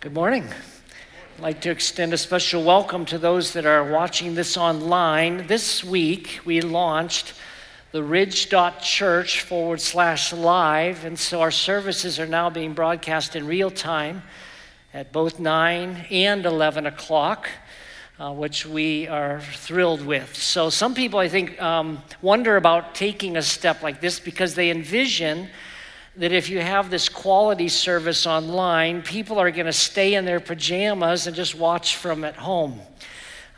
Good morning. I'd like to extend a special welcome to those that are watching this online. This week, we launched the ridge.church forward slash live, and so our services are now being broadcast in real time at both 9 and 11 o'clock. Uh, which we are thrilled with. So, some people I think um, wonder about taking a step like this because they envision that if you have this quality service online, people are going to stay in their pajamas and just watch from at home.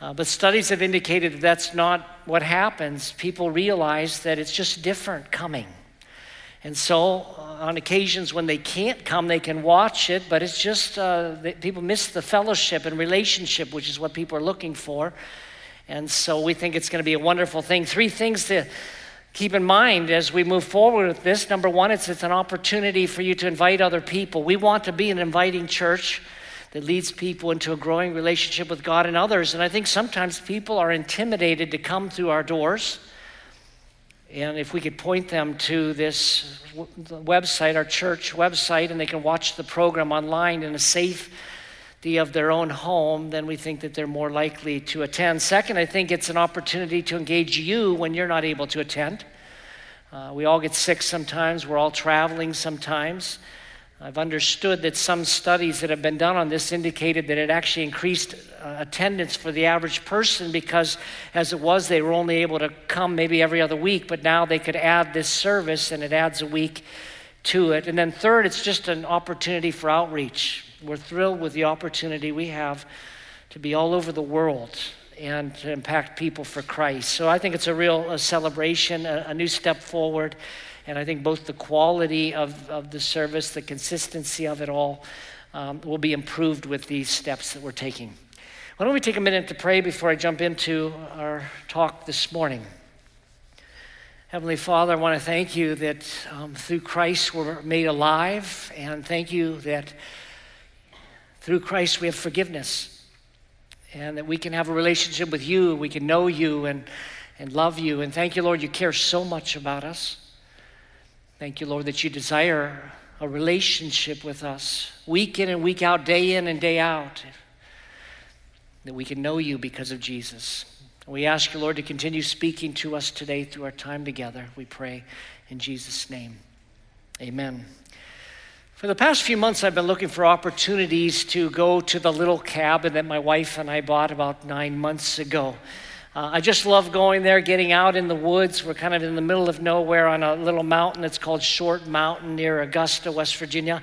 Uh, but studies have indicated that that's not what happens. People realize that it's just different coming. And so, uh, on occasions when they can't come, they can watch it, but it's just uh, people miss the fellowship and relationship, which is what people are looking for. And so, we think it's going to be a wonderful thing. Three things to keep in mind as we move forward with this. Number one, it's, it's an opportunity for you to invite other people. We want to be an inviting church that leads people into a growing relationship with God and others. And I think sometimes people are intimidated to come through our doors. And if we could point them to this website, our church website, and they can watch the program online in a safe of their own home, then we think that they're more likely to attend. Second, I think it's an opportunity to engage you when you're not able to attend. Uh, we all get sick sometimes, we're all traveling sometimes. I've understood that some studies that have been done on this indicated that it actually increased uh, attendance for the average person because, as it was, they were only able to come maybe every other week, but now they could add this service and it adds a week to it. And then, third, it's just an opportunity for outreach. We're thrilled with the opportunity we have to be all over the world and to impact people for Christ. So I think it's a real a celebration, a, a, new step forward. And I think both the quality of, of the service, the consistency of it all um, will be improved with these steps that we're taking. Why don't we take a minute to pray before I jump into our talk this morning? Heavenly Father, I want to thank you that um, through Christ we're made alive, and thank you that through Christ, we have forgiveness, and that we can have a relationship with you, we can know you and, and love you. And thank you, Lord, you care so much about us. Thank you, Lord, that you desire a relationship with us week in and week out, day in and day out, that we can know you because of Jesus. We ask you, Lord, to continue speaking to us today through our time together. We pray in Jesus' name. Amen. For the past few months, I've been looking for opportunities to go to the little cabin that my wife and I bought about nine months ago. Uh, I just love going there, getting out in the woods. We're kind of in the middle of nowhere on a little mountain that's called Short Mountain near Augusta, West Virginia.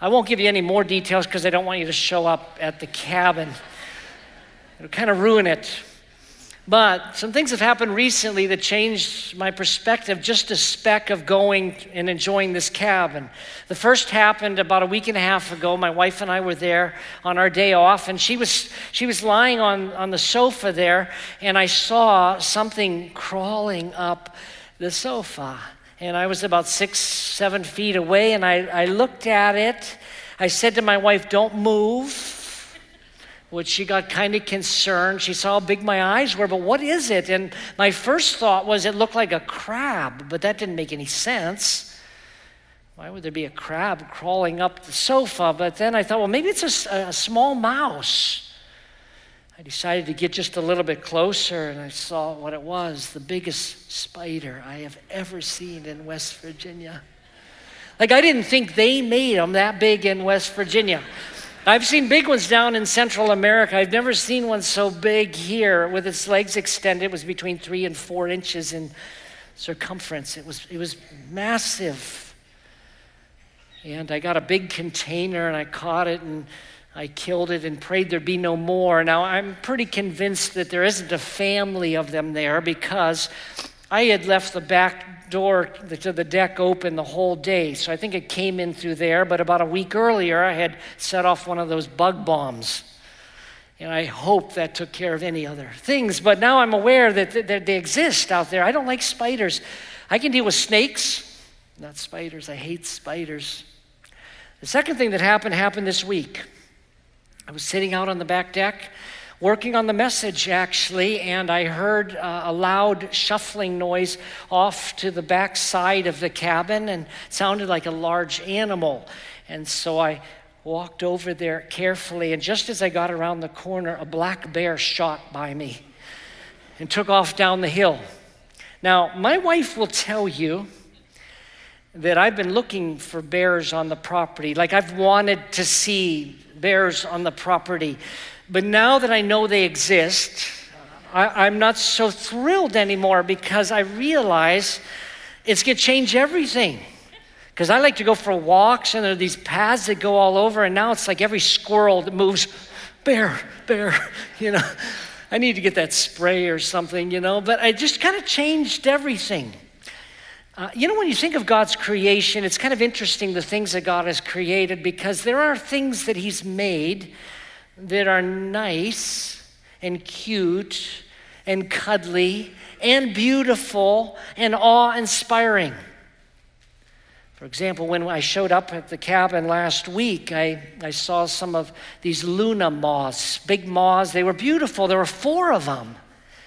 I won't give you any more details because I don't want you to show up at the cabin. It'll kind of ruin it. But some things have happened recently that changed my perspective just a speck of going and enjoying this cabin. The first happened about a week and a half ago. My wife and I were there on our day off, and she was, she was lying on, on the sofa there, and I saw something crawling up the sofa. And I was about six, seven feet away, and I, I looked at it. I said to my wife, Don't move which she got kind of concerned. She saw how big my eyes were, but what is it? And my first thought was it looked like a crab, but that didn't make any sense. Why would there be a crab crawling up the sofa? But then I thought, well, maybe it's a, a small mouse. I decided to get just a little bit closer and I saw what it was the biggest spider I have ever seen in West Virginia. Like, I didn't think they made them that big in West Virginia. I've seen big ones down in Central America. I've never seen one so big here with its legs extended. It was between three and four inches in circumference. It was, it was massive. And I got a big container and I caught it and I killed it and prayed there'd be no more. Now, I'm pretty convinced that there isn't a family of them there because I had left the back door to the deck open the whole day, so I think it came in through there. But about a week earlier, I had set off one of those bug bombs. And I hope that took care of any other things. But now I'm aware that, that they exist out there. I don't like spiders. I can deal with snakes, not spiders. I hate spiders. The second thing that happened happened this week. I was sitting out on the back deck working on the message actually, and I heard uh, a loud shuffling noise off to the back side of the cabin and sounded like a large animal. And so I walked over there carefully, and just as I got around the corner, a black bear shot by me and took off down the hill. Now, my wife will tell you that I've been looking for bears on the property. Like I've wanted to see bears on the property. But now that I know they exist, I, am not so thrilled anymore because I realize it's going to change everything. Because I like to go for walks and there are these paths that go all over, and now it's like every squirrel that moves, bear, bear, you know. I need to get that spray or something, you know. But I just kind of changed everything. Uh, you know, when you think of God's creation, it's kind of interesting the things that God has created because there are things that He's made that are nice and cute and cuddly and beautiful and awe inspiring. For example, when I showed up at the cabin last week, I, I saw some of these Luna moths, big moths. They were beautiful. There were four of them.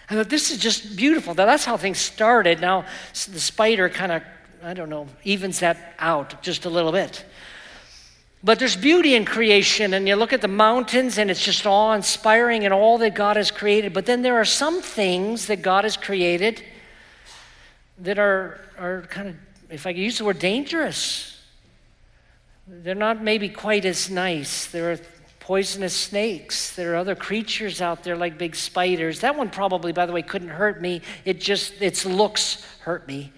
I thought, this is just beautiful. Now, that's how things started. Now, the spider kind of, I don't know, evens that out just a little bit. But there's beauty in creation, and you look at the mountains, and it's just awe inspiring and all that God has created. But then there are some things that God has created that are, are kind of, if I could use the word, dangerous. They're not maybe quite as nice. There are poisonous snakes. There are other creatures out there like big spiders. That one probably, by the way, couldn't hurt me. It just, its looks hurt me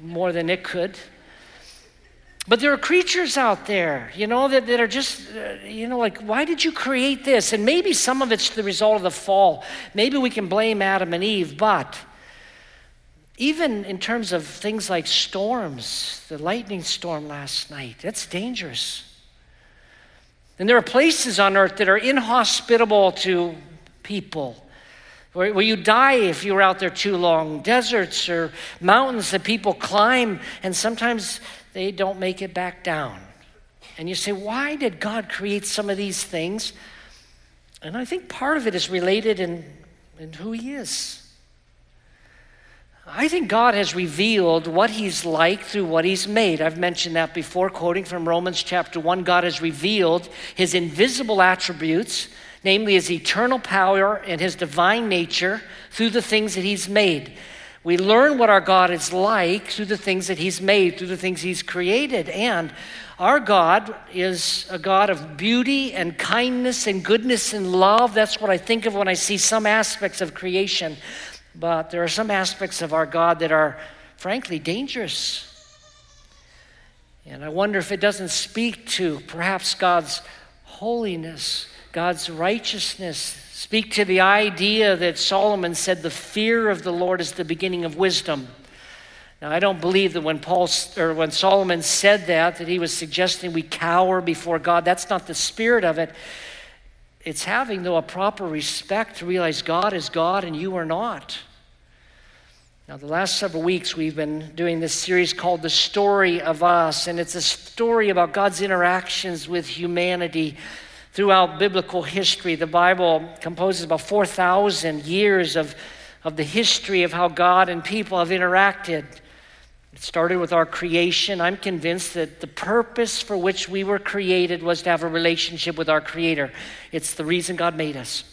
more than it could. But there are creatures out there, you know, that, that are just, uh, you know, like, why did you create this? And maybe some of it's the result of the fall. Maybe we can blame Adam and Eve, but even in terms of things like storms, the lightning storm last night, that's dangerous. And there are places on earth that are inhospitable to people. Where, where you die if you're out there too long, deserts or mountains that people climb, and sometimes they don't make it back down. And you say, why did God create some of these things? And I think part of it is related in, in who He is. I think God has revealed what He's like through what He's made. I've mentioned that before, quoting from Romans chapter 1. God has revealed His invisible attributes, namely His eternal power and His divine nature, through the things that He's made. We learn what our God is like through the things that He's made, through the things He's created. And our God is a God of beauty and kindness and goodness and love. That's what I think of when I see some aspects of creation. But there are some aspects of our God that are, frankly, dangerous. And I wonder if it doesn't speak to perhaps God's holiness, God's righteousness, speak to the idea that Solomon said the fear of the Lord is the beginning of wisdom. Now, I don't believe that when Paul or when Solomon said that, that he was suggesting we cower before God. That's not the spirit of it. It's having, though, a proper respect to realize God is God and you are not. Now, the last several weeks, we've been doing this series called The Story of Us, and it's a story about God's interactions with humanity throughout biblical history. The Bible composes about 4,000 years of, of the history of how God and people have interacted. It started with our creation. I'm convinced that the purpose for which we were created was to have a relationship with our Creator. It's the reason God made us.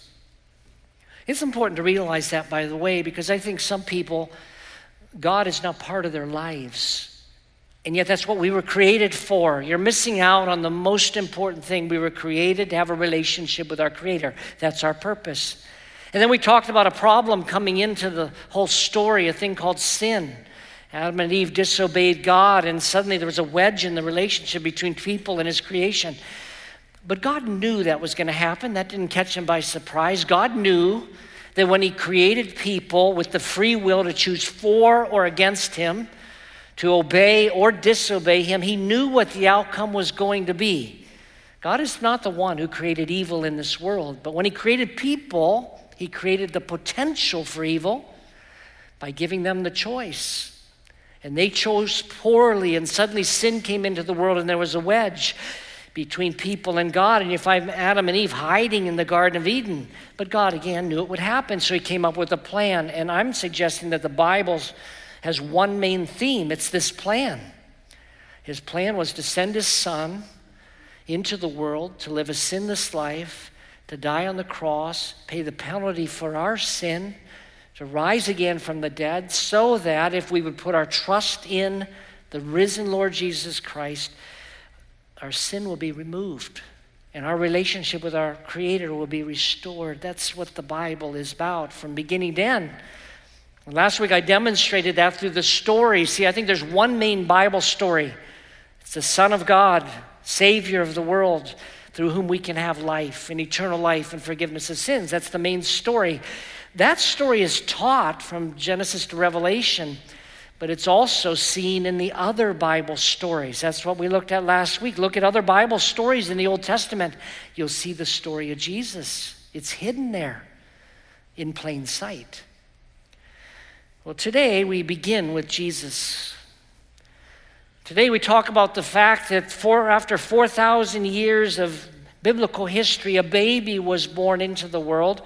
It's important to realize that, by the way, because I think some people, God is not part of their lives. And yet, that's what we were created for. You're missing out on the most important thing. We were created to have a relationship with our Creator. That's our purpose. And then we talked about a problem coming into the whole story, a thing called sin. Adam and Eve disobeyed God, and suddenly there was a wedge in the relationship between people and His creation. But God knew that was going to happen. That didn't catch Him by surprise. God knew that when He created people with the free will to choose for or against Him, to obey or disobey him, he knew what the outcome was going to be. God is not the one who created evil in this world, but when he created people, he created the potential for evil by giving them the choice. And they chose poorly, and suddenly sin came into the world, and there was a wedge between people and God. And you find Adam and Eve hiding in the Garden of Eden. But God, again, knew it would happen, so he came up with a plan. And I'm suggesting that the Bible's has one main theme it's this plan. His plan was to send his son into the world to live a sinless life, to die on the cross, pay the penalty for our sin, to rise again from the dead, so that if we would put our trust in the risen Lord Jesus Christ, our sin will be removed and our relationship with our Creator will be restored. That's what the Bible is about from beginning to end. Last week I demonstrated that through the story. See, I think there's one main Bible story it's the Son of God, Savior of the world, through whom we can have life and eternal life and forgiveness of sins. That's the main story. That story is taught from Genesis to Revelation but it's also seen in the other Bible stories. That's what we looked at last week. Look at other Bible stories in the Old Testament. You'll see the story of Jesus, it's hidden there in plain sight. Well, today we begin with Jesus. Today we talk about the fact that for, after 4,000 years of biblical history, a baby was born into the world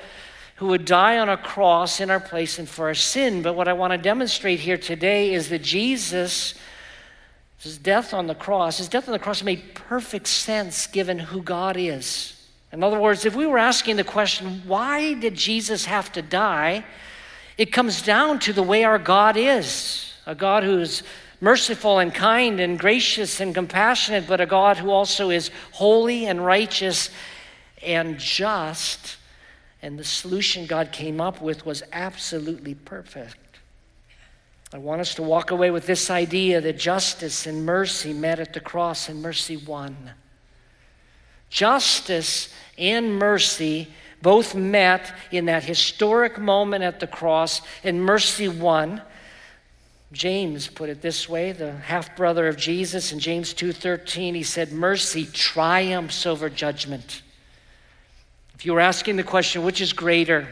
who would die on a cross in our place and for our sin. But what I want to demonstrate here today is that Jesus, his death on the cross, his death on the cross made perfect sense given who God is. In other words, if we were asking the question, why did Jesus have to die? It comes down to the way our God is a God who's merciful and kind and gracious and compassionate, but a God who also is holy and righteous and just and the solution God came up with was absolutely perfect. I want us to walk away with this idea that justice and mercy met at the cross and mercy won. Justice and mercy both met in that historic moment at the cross, and mercy won. James put it this way, the half brother of Jesus in James 2:13, he said mercy triumphs over judgment. If you were asking the question, which is greater,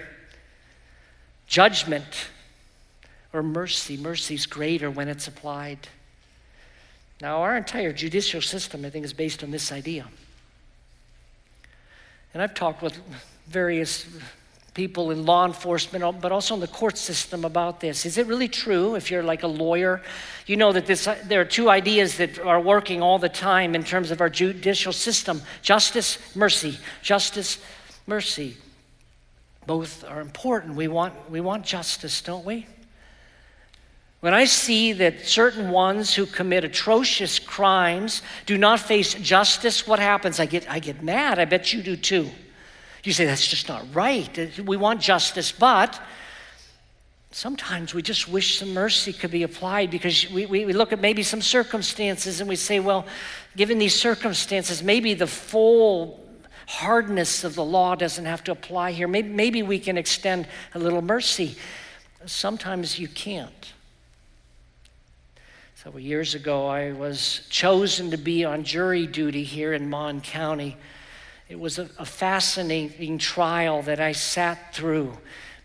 judgment or mercy? Mercy's greater when it's applied. Now, our entire judicial system, I think, is based on this idea. And I've talked with various people in law enforcement, but also in the court system about this. Is it really true if you're like a lawyer? You know that this, there are two ideas that are working all the time in terms of our judicial system justice, mercy. Justice, mercy. Both are important. We want, we want justice, don't we? When I see that certain ones who commit atrocious crimes do not face justice, what happens? I get, I get mad. I bet you do too. You say, that's just not right. We want justice, but sometimes we just wish some mercy could be applied because we, we, we, look at maybe some circumstances and we say, well, given these circumstances, maybe the full hardness of the law doesn't have to apply here. Maybe, maybe we can extend a little mercy. Sometimes you can't. Several years ago, I was chosen to be on jury duty here in Mon County. It was a, a fascinating trial that I sat through.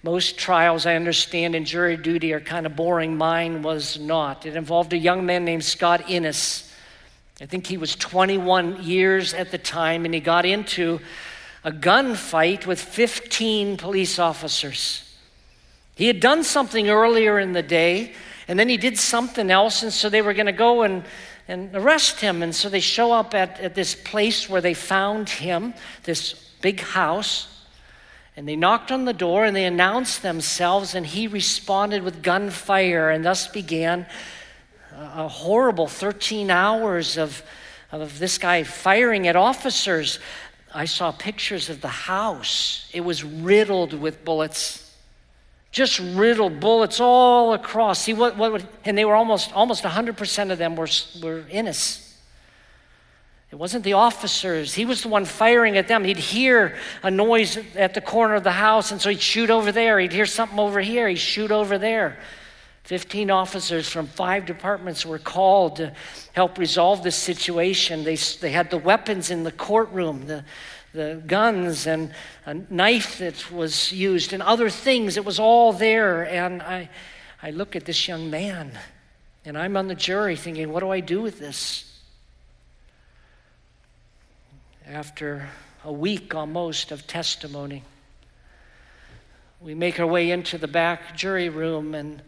Most trials, I understand, in jury duty are kind of boring. Mine was not. It involved a young man named Scott Innes. I think he was 21 years at the time, and he got into a gunfight with 15 police officers. He had done something earlier in the day, and then he did something else, and so they were going to go and, and arrest him. And so they show up at, at this place where they found him, this big house, and they knocked on the door and they announced themselves, and he responded with gunfire, and thus began a horrible 13 hours of, of this guy firing at officers. I saw pictures of the house. It was riddled with bullets. Just riddled bullets all across. See what, what and they were almost almost 100% of them were, were innocent. It wasn't the officers. He was the one firing at them. He'd hear a noise at the corner of the house, and so he'd shoot over there. He'd hear something over here. He'd shoot over there. 15 officers from five departments were called to help resolve this situation. They, they had the weapons in the courtroom, the, the guns and a knife that was used and other things. It was all there. And I, I look at this young man and I'm on the jury thinking, what do I do with this? After a week almost of testimony, we make our way into the back jury room and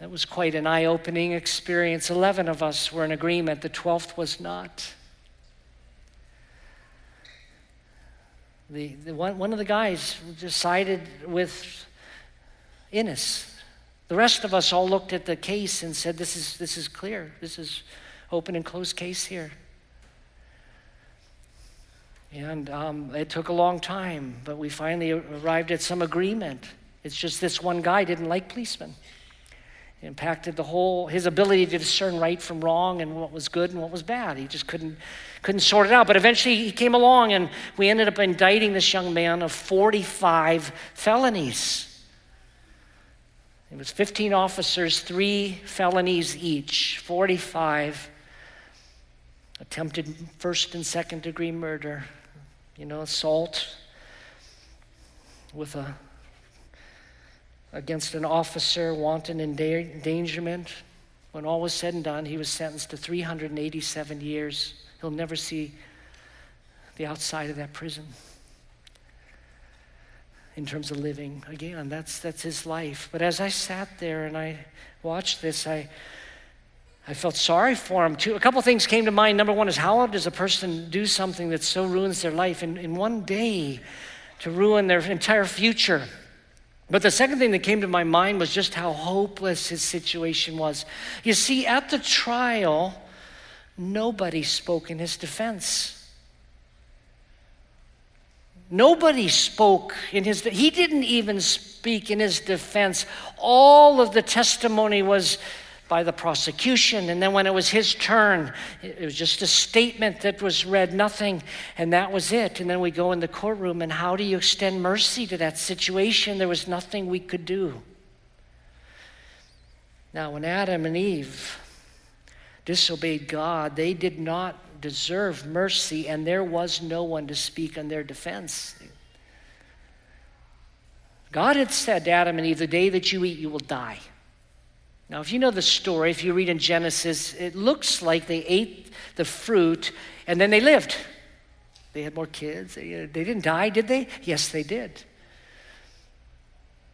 that was quite an eye opening experience. 11 of us were in agreement, the 12th was not. The, the one, one of the guys sided with Innes. The rest of us all looked at the case and said, This is, this is clear. This is open and closed case here. And um, it took a long time, but we finally arrived at some agreement. It's just this one guy didn't like policemen. It impacted the whole his ability to discern right from wrong and what was good and what was bad. He just couldn't couldn't sort it out. But eventually he came along and we ended up indicting this young man of 45 felonies. It was 15 officers, three felonies each, 45 attempted first and second degree murder, you know, assault with a against an officer, wanton endangerment. When all was said and done, he was sentenced to 387 years. He'll never see the outside of that prison. In terms of living, again, that's that's his life. But as I sat there and I watched this, I I felt sorry for him too. A couple things came to mind. Number one is how does a person do something that so ruins their life in, in one day to ruin their entire future? But the second thing that came to my mind was just how hopeless his situation was. You see, at the trial, nobody spoke in his defense. Nobody spoke in his he didn't even speak in his defense. All of the testimony was by the prosecution. And then when it was his turn, it was just a statement that was read, nothing, and that was it. And then we go in the courtroom, and how do you extend mercy to that situation? There was nothing we could do. Now, when Adam and Eve disobeyed God, they did not deserve mercy, and there was no one to speak on their defense. God had said to Adam and Eve, The day that you eat, you will die. Now, if you know the story, if you read in Genesis, it looks like they ate the fruit and then they lived. They had more kids. They, uh, they didn't die, did they? Yes, they did.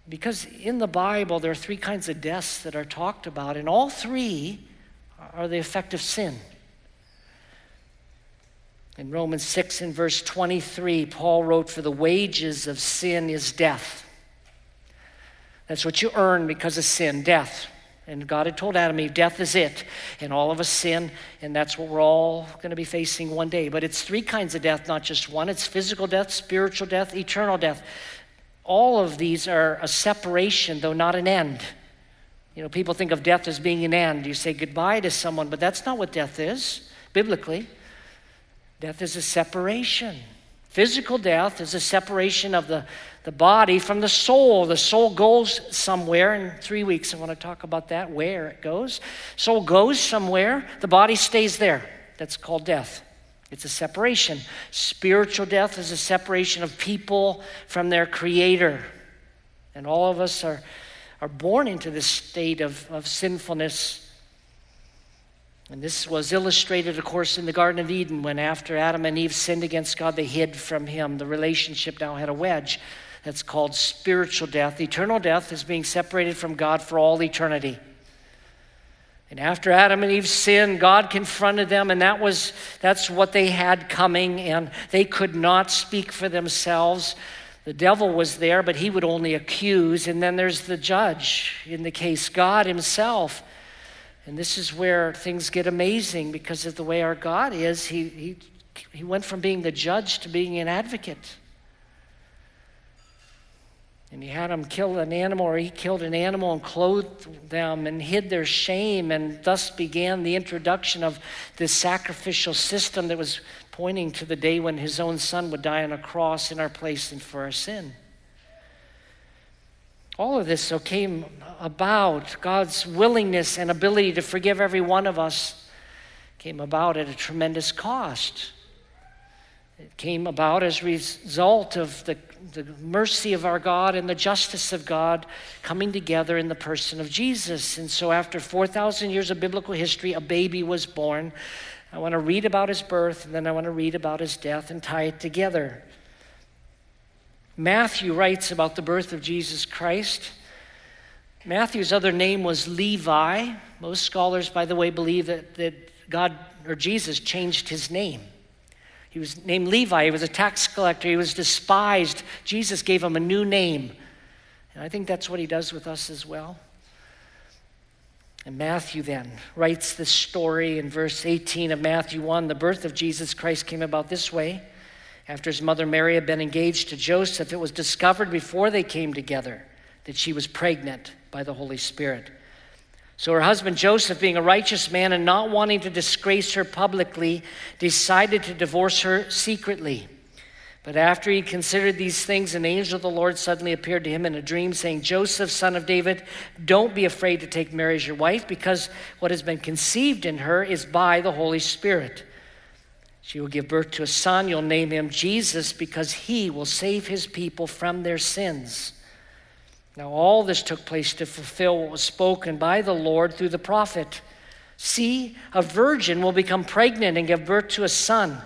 Because in the Bible, there are three kinds of deaths that are talked about, and all three are the effect of sin. In Romans 6 and verse 23, Paul wrote, For the wages of sin is death. That's what you earn because of sin, death. And God had told Adam Eve, death is it. And all of us sin, and that's what we're all going to be facing one day. But it's three kinds of death, not just one. It's physical death, spiritual death, eternal death. All of these are a separation, though not an end. You know, people think of death as being an end. You say goodbye to someone, but that's not what death is, biblically. Death is a separation. Physical death is a separation of the the body from the soul. The soul goes somewhere. In three weeks, I want to talk about that, where it goes. Soul goes somewhere, the body stays there. That's called death. It's a separation. Spiritual death is a separation of people from their creator. And all of us are, are born into this state of, of sinfulness. And this was illustrated, of course, in the Garden of Eden when after Adam and Eve sinned against God, they hid from Him. The relationship now had a wedge. That's called spiritual death. Eternal death is being separated from God for all eternity. And after Adam and Eve sinned, God confronted them, and that was that's what they had coming, and they could not speak for themselves. The devil was there, but he would only accuse. And then there's the judge in the case, God Himself. And this is where things get amazing because of the way our God is. He, he, he went from being the judge to being an advocate. And he had them kill an animal, or he killed an animal and clothed them and hid their shame, and thus began the introduction of this sacrificial system that was pointing to the day when his own son would die on a cross in our place and for our sin. All of this so came about God's willingness and ability to forgive every one of us came about at a tremendous cost. It came about as a result of the, the mercy of our God and the justice of God coming together in the person of Jesus. And so, after 4,000 years of biblical history, a baby was born. I want to read about his birth, and then I want to read about his death and tie it together. Matthew writes about the birth of Jesus Christ. Matthew's other name was Levi. Most scholars, by the way, believe that, that God or Jesus changed his name. He was named Levi. He was a tax collector. He was despised. Jesus gave him a new name. And I think that's what he does with us as well. And Matthew then writes this story in verse 18 of Matthew 1. The birth of Jesus Christ came about this way. After his mother Mary had been engaged to Joseph, it was discovered before they came together that she was pregnant by the Holy Spirit. So her husband Joseph, being a righteous man and not wanting to disgrace her publicly, decided to divorce her secretly. But after he considered these things, an angel of the Lord suddenly appeared to him in a dream, saying, Joseph, son of David, don't be afraid to take Mary as your wife, because what has been conceived in her is by the Holy Spirit. She will give birth to a son. You'll name him Jesus, because he will save his people from their sins. Now, all this took place to fulfill what was spoken by the Lord through the prophet. See, a virgin will become pregnant and give birth to a son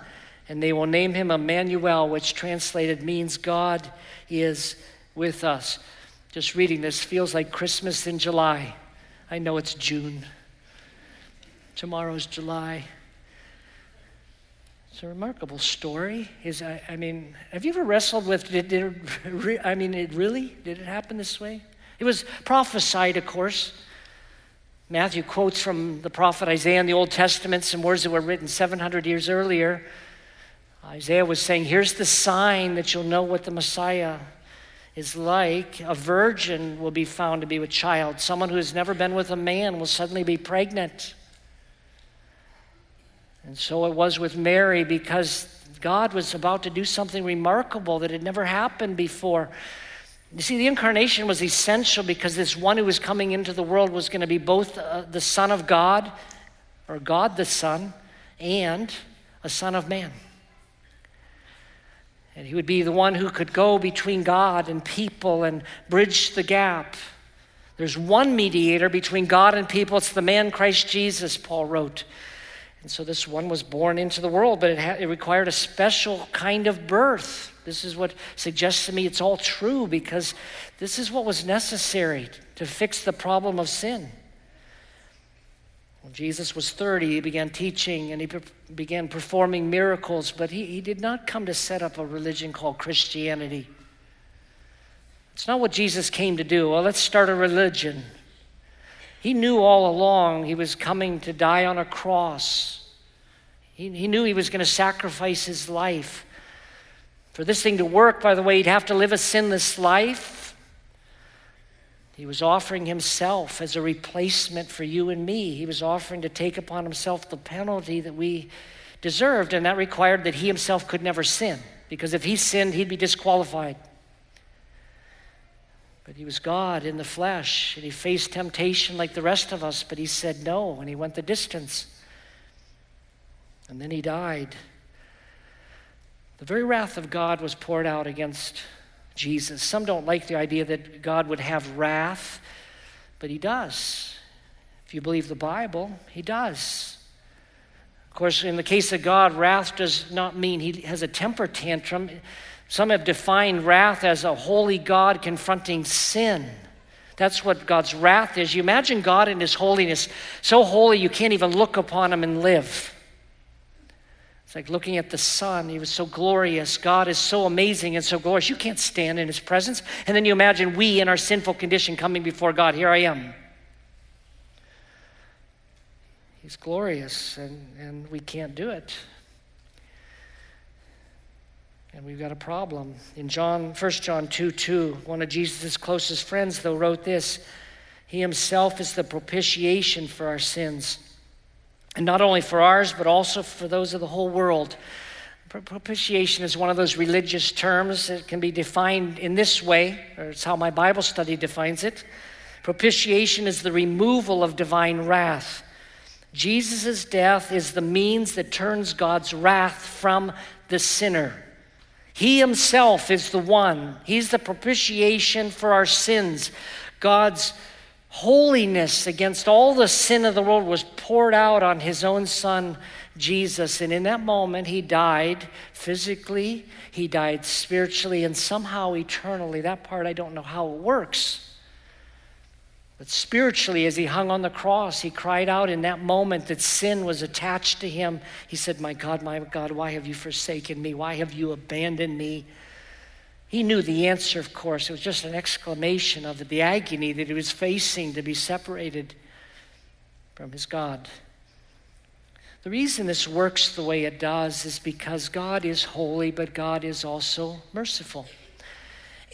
and they will name him Emmanuel, which translated means God is with us. Just reading this feels like Christmas in July. I know it's June. Tomorrow's July. A remarkable story. Is I, I mean, have you ever wrestled with? Did, did I mean, it really did it happen this way? It was prophesied, of course. Matthew quotes from the prophet Isaiah in the Old Testament some words that were written 700 years earlier. Isaiah was saying, Here's the sign that you'll know what the Messiah is like. A virgin will be found to be with child. Someone who has never been with a man will suddenly be pregnant. And so it was with Mary because God was about to do something remarkable that had never happened before. You see, the incarnation was essential because this one who was coming into the world was going to be both uh, the Son of God, or God the Son, and a Son of Man. And he would be the one who could go between God and people and bridge the gap. There's one mediator between God and people. It's the man Christ Jesus, Paul wrote. And so this one was born into the world, but it, ha- it required a special kind of birth. This is what suggests to me it's all true because this is what was necessary to fix the problem of sin. When Jesus was 30, he began teaching and he began performing miracles, but he, he did not come to set up a religion called Christianity. It's not what Jesus came to do. Well, let's start a religion. He knew all along he was coming to die on a cross. He, he knew he was going to sacrifice his life. For this thing to work, by the way, he'd have to live a sinless life. He was offering himself as a replacement for you and me. He was offering to take upon himself the penalty that we deserved, and that required that he himself could never sin, because if he sinned, he'd be disqualified. But he was God in the flesh, and he faced temptation like the rest of us, but he said no, and he went the distance. And then he died. The very wrath of God was poured out against Jesus. Some don't like the idea that God would have wrath, but he does. If you believe the Bible, he does. Of course, in the case of God, wrath does not mean he has a temper tantrum. Some have defined wrath as a holy God confronting sin. That's what God's wrath is. You imagine God in his holiness, so holy you can't even look upon him and live. It's like looking at the sun. He was so glorious. God is so amazing and so glorious. You can't stand in his presence. And then you imagine we in our sinful condition coming before God. Here I am. He's glorious, and, and we can't do it. And we've got a problem. In John, 1 John 2 2, one of Jesus' closest friends, though, wrote this He himself is the propitiation for our sins and not only for ours, but also for those of the whole world. Propitiation is one of those religious terms that can be defined in this way, or it's how my Bible study defines it. Propitiation is the removal of divine wrath. Jesus' death is the means that turns God's wrath from the sinner. He himself is the one, He's the propitiation for our sins. God's holiness against all the sin of the world was poured out on his own son, Jesus. And in that moment, he died physically, he died spiritually, and somehow eternally. That part, I don't know how it works. But spiritually, as he hung on the cross, he cried out in that moment that sin was attached to him. He said, My God, my God, why have you forsaken me? Why have you abandoned me? He knew the answer, of course. It was just an exclamation of the agony that he was facing to be separated from his God. The reason this works the way it does is because God is holy, but God is also merciful.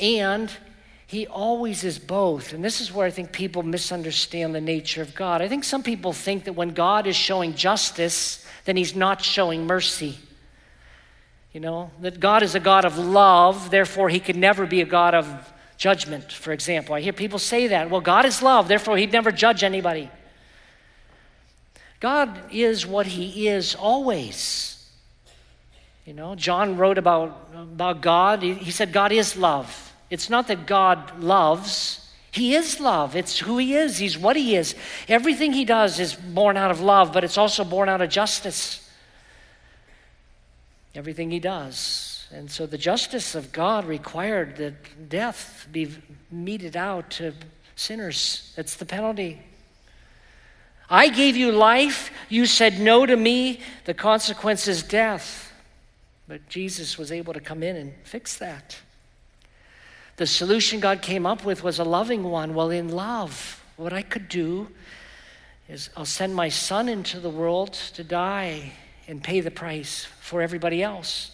And he always is both. And this is where I think people misunderstand the nature of God. I think some people think that when God is showing justice, then he's not showing mercy. You know, that God is a God of love, therefore he could never be a God of judgment, for example. I hear people say that. Well, God is love, therefore he'd never judge anybody. God is what he is always. You know, John wrote about, about God. He, he said, God is love. It's not that God loves, He is love. It's who He is, He's what He is. Everything He does is born out of love, but it's also born out of justice. Everything He does. And so the justice of God required that death be meted out to sinners. That's the penalty. I gave you life. You said no to me. The consequence is death. But Jesus was able to come in and fix that. The solution God came up with was a loving one. Well, in love, what I could do is I'll send my son into the world to die and pay the price for everybody else.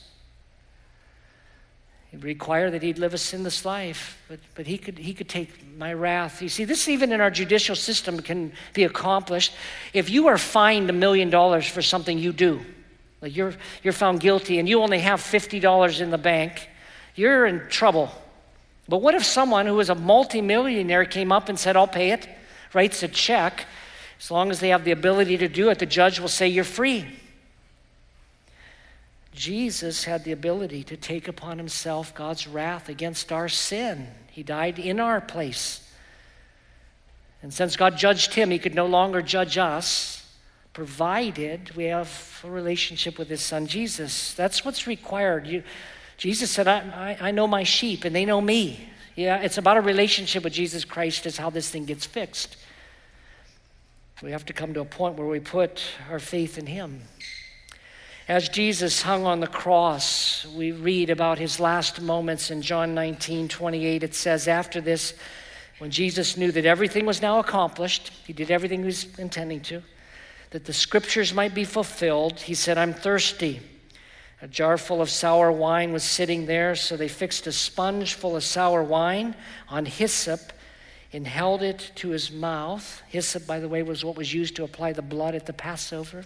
It required that he'd live a sinless life, but, but he, could, he could take my wrath. You see, this even in our judicial system can be accomplished. If you are fined a million dollars for something you do, like you're, you're found guilty and you only have $50 in the bank, you're in trouble but what if someone who is a multimillionaire came up and said, I'll pay it, writes a check, as long as they have the ability to do it, the judge will say, You're free. Jesus had the ability to take upon himself God's wrath against our sin. He died in our place. And since God judged him, he could no longer judge us, provided we have a relationship with his son Jesus. That's what's required. You, Jesus said, I, I, I know my sheep and they know me. Yeah, it's about a relationship with Jesus Christ, is how this thing gets fixed. We have to come to a point where we put our faith in Him. As Jesus hung on the cross, we read about his last moments in John 19 28. It says, After this, when Jesus knew that everything was now accomplished, he did everything he was intending to, that the scriptures might be fulfilled, he said, I'm thirsty. A jar full of sour wine was sitting there, so they fixed a sponge full of sour wine on hyssop and held it to his mouth. Hyssop, by the way, was what was used to apply the blood at the Passover.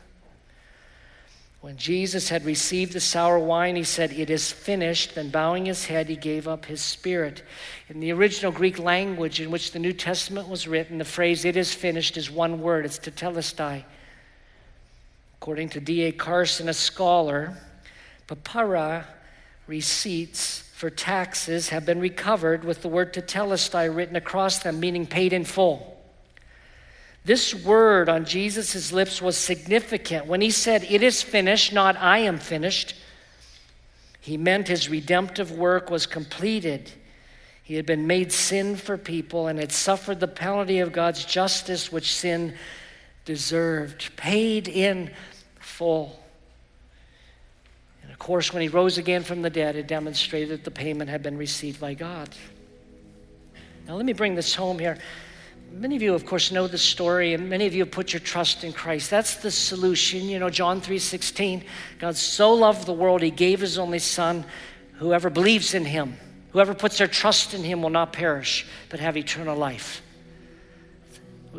When Jesus had received the sour wine, he said, It is finished. Then, bowing his head, he gave up his spirit. In the original Greek language in which the New Testament was written, the phrase, It is finished, is one word. It's tetelestai. According to D.A. Carson, a scholar, papyri receipts for taxes have been recovered with the word tetelestai written across them, meaning paid in full. This word on Jesus' lips was significant. When he said, It is finished, not I am finished, he meant his redemptive work was completed. He had been made sin for people and had suffered the penalty of God's justice, which sin deserved, paid in full. Of course, when he rose again from the dead, it demonstrated that the payment had been received by God. Now, let me bring this home here. Many of you, of course, know the story, and many of you have put your trust in Christ. That's the solution. You know, John 3:16. God so loved the world, he gave his only son. Whoever believes in him, whoever puts their trust in him will not perish, but have eternal life.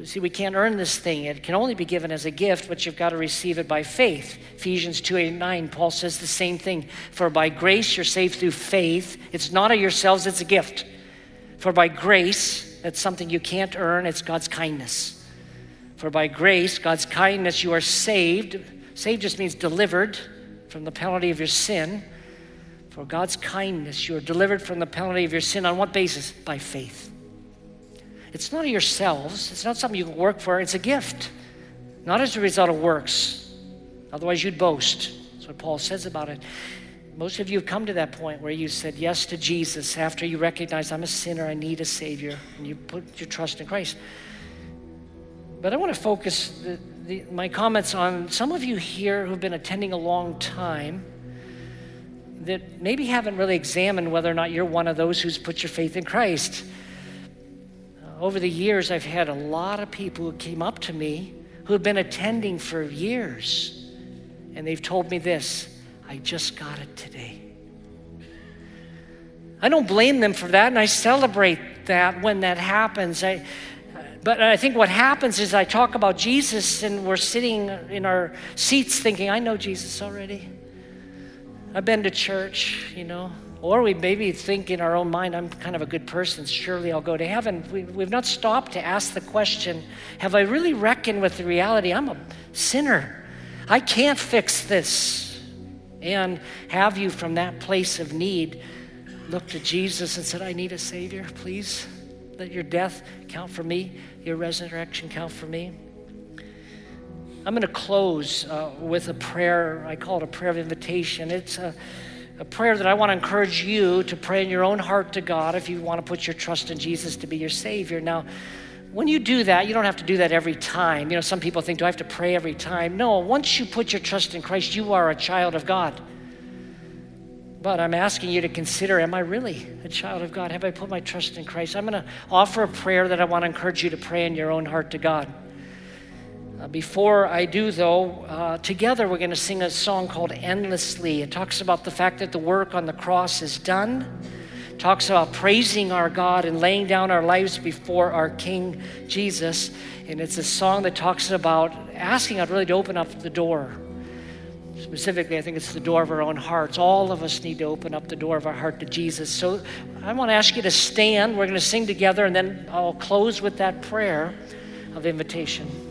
See, we can't earn this thing. It can only be given as a gift, but you've got to receive it by faith. Ephesians 2 8 9, Paul says the same thing. For by grace you're saved through faith. It's not of yourselves, it's a gift. For by grace, that's something you can't earn, it's God's kindness. For by grace, God's kindness, you are saved. Saved just means delivered from the penalty of your sin. For God's kindness, you are delivered from the penalty of your sin on what basis? By faith. It's not of yourselves, it's not something you can work for, it's a gift, not as a result of works. Otherwise, you'd boast. That's what Paul says about it. Most of you have come to that point where you said yes to Jesus after you recognize I'm a sinner, I need a Savior, and you put your trust in Christ. But I want to focus the, the, my comments on some of you here who've been attending a long time that maybe haven't really examined whether or not you're one of those who's put your faith in Christ. Over the years, I've had a lot of people who came up to me who have been attending for years, and they've told me this I just got it today. I don't blame them for that, and I celebrate that when that happens. I, but I think what happens is I talk about Jesus, and we're sitting in our seats thinking, I know Jesus already. I've been to church, you know. Or we maybe think in our own mind, I'm kind of a good person, surely I'll go to heaven. We, we've not stopped to ask the question Have I really reckoned with the reality? I'm a sinner. I can't fix this. And have you, from that place of need, looked to Jesus and said, I need a Savior, please? Let your death count for me, your resurrection count for me. I'm going to close uh, with a prayer. I call it a prayer of invitation. It's a, a prayer that I want to encourage you to pray in your own heart to God if you want to put your trust in Jesus to be your Savior. Now, when you do that, you don't have to do that every time. You know, some people think, do I have to pray every time? No, once you put your trust in Christ, you are a child of God. But I'm asking you to consider am I really a child of God? Have I put my trust in Christ? I'm going to offer a prayer that I want to encourage you to pray in your own heart to God. Uh, before I do, though, uh, together we're going to sing a song called Endlessly. It talks about the fact that the work on the cross is done, it talks about praising our God and laying down our lives before our King Jesus. And it's a song that talks about asking God really to open up the door. Specifically, I think it's the door of our own hearts. All of us need to open up the door of our heart to Jesus. So I want to ask you to stand. We're going to sing together, and then I'll close with that prayer of invitation.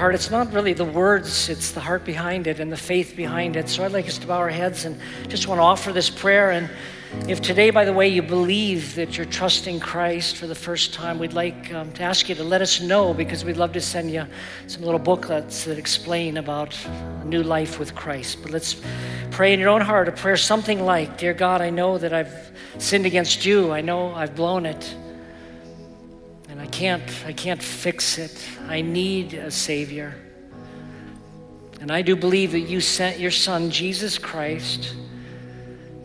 Heart, it's not really the words, it's the heart behind it and the faith behind it. So I'd like us to bow our heads and just want to offer this prayer. And if today, by the way, you believe that you're trusting Christ for the first time, we'd like um, to ask you to let us know because we'd love to send you some little booklets that explain about a new life with Christ. But let's pray in your own heart a prayer something like Dear God, I know that I've sinned against you, I know I've blown it. Can't, I can't fix it. I need a Savior. And I do believe that you sent your Son, Jesus Christ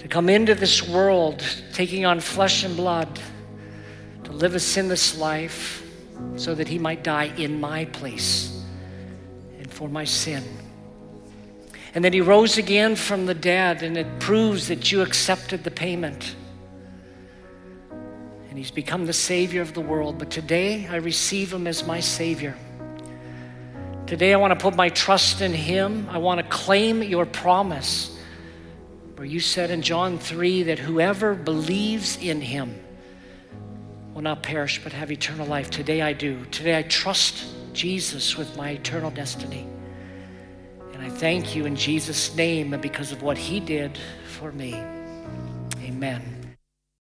to come into this world, taking on flesh and blood, to live a sinless life so that he might die in my place and for my sin. And then he rose again from the dead, and it proves that you accepted the payment. And he's become the Savior of the world. But today I receive him as my Savior. Today I want to put my trust in him. I want to claim your promise where you said in John 3 that whoever believes in him will not perish but have eternal life. Today I do. Today I trust Jesus with my eternal destiny. And I thank you in Jesus' name and because of what he did for me. Amen.